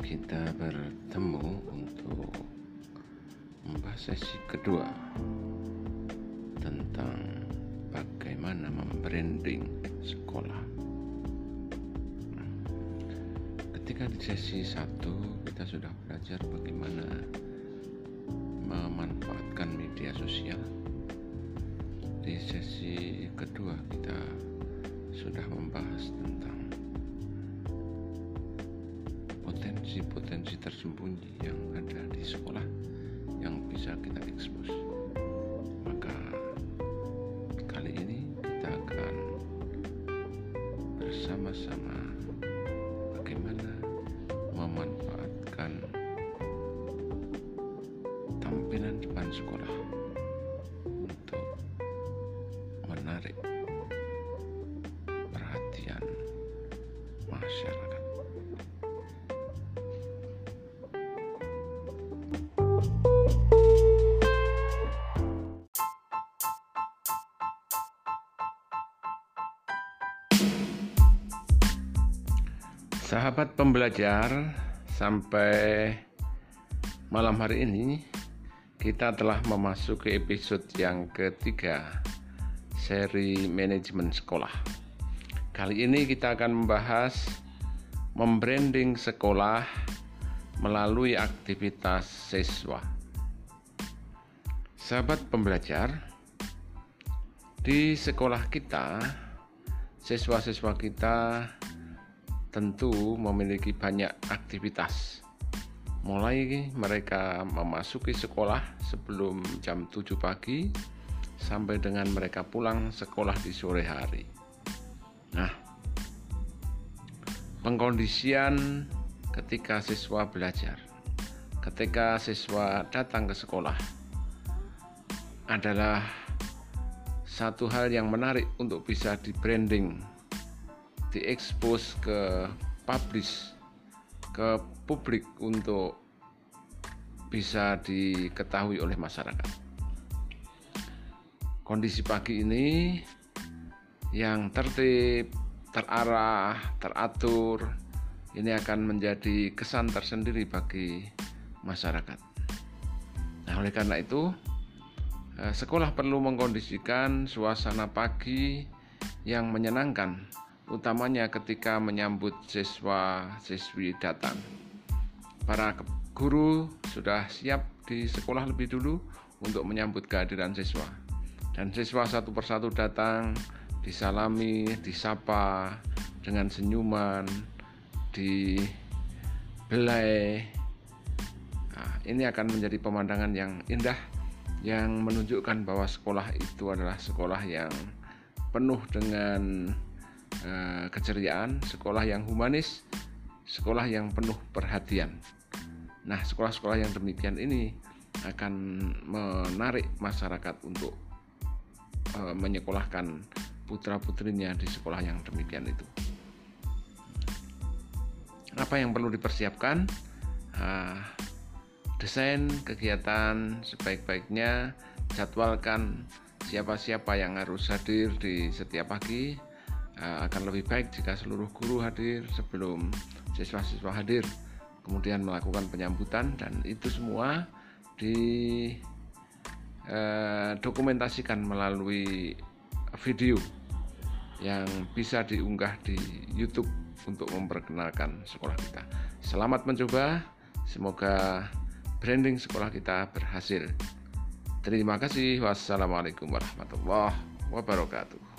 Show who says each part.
Speaker 1: kita bertemu untuk membahas sesi kedua tentang bagaimana membranding sekolah. Ketika di sesi satu kita sudah belajar bagaimana memanfaatkan media sosial. Di sesi kedua kita sudah membahas tentang potensi-potensi tersembunyi yang ada di sekolah yang bisa kita ekspos. Maka kali ini kita akan bersama-sama bagaimana memanfaatkan tampilan depan sekolah untuk menarik perhatian masyarakat. Sahabat pembelajar, sampai malam hari ini kita telah memasuki episode yang ketiga seri manajemen sekolah. Kali ini kita akan membahas membranding sekolah melalui aktivitas siswa. Sahabat pembelajar, di sekolah kita, siswa-siswa kita tentu memiliki banyak aktivitas. Mulai mereka memasuki sekolah sebelum jam 7 pagi sampai dengan mereka pulang sekolah di sore hari. Nah, pengkondisian ketika siswa belajar, ketika siswa datang ke sekolah adalah satu hal yang menarik untuk bisa di branding diekspos ke publish ke publik untuk bisa diketahui oleh masyarakat. Kondisi pagi ini yang tertib, terarah, teratur ini akan menjadi kesan tersendiri bagi masyarakat. Nah, oleh karena itu eh, sekolah perlu mengkondisikan suasana pagi yang menyenangkan utamanya ketika menyambut siswa-siswi datang. Para guru sudah siap di sekolah lebih dulu untuk menyambut kehadiran siswa. Dan siswa satu persatu datang, disalami, disapa dengan senyuman, dibelai. Nah, ini akan menjadi pemandangan yang indah yang menunjukkan bahwa sekolah itu adalah sekolah yang penuh dengan Eh, keceriaan, sekolah yang humanis, sekolah yang penuh perhatian. Nah, sekolah-sekolah yang demikian ini akan menarik masyarakat untuk uh, menyekolahkan putra-putrinya di sekolah yang demikian itu. Apa yang perlu dipersiapkan? Uh, desain kegiatan sebaik-baiknya, jadwalkan siapa-siapa yang harus hadir di setiap pagi, Eh, akan lebih baik jika seluruh guru hadir sebelum siswa-siswa hadir kemudian melakukan penyambutan dan itu semua didokumentasikan eh, melalui video yang bisa diunggah di YouTube untuk memperkenalkan sekolah kita. Selamat mencoba, semoga branding sekolah kita berhasil. Terima kasih. Wassalamualaikum warahmatullahi wabarakatuh.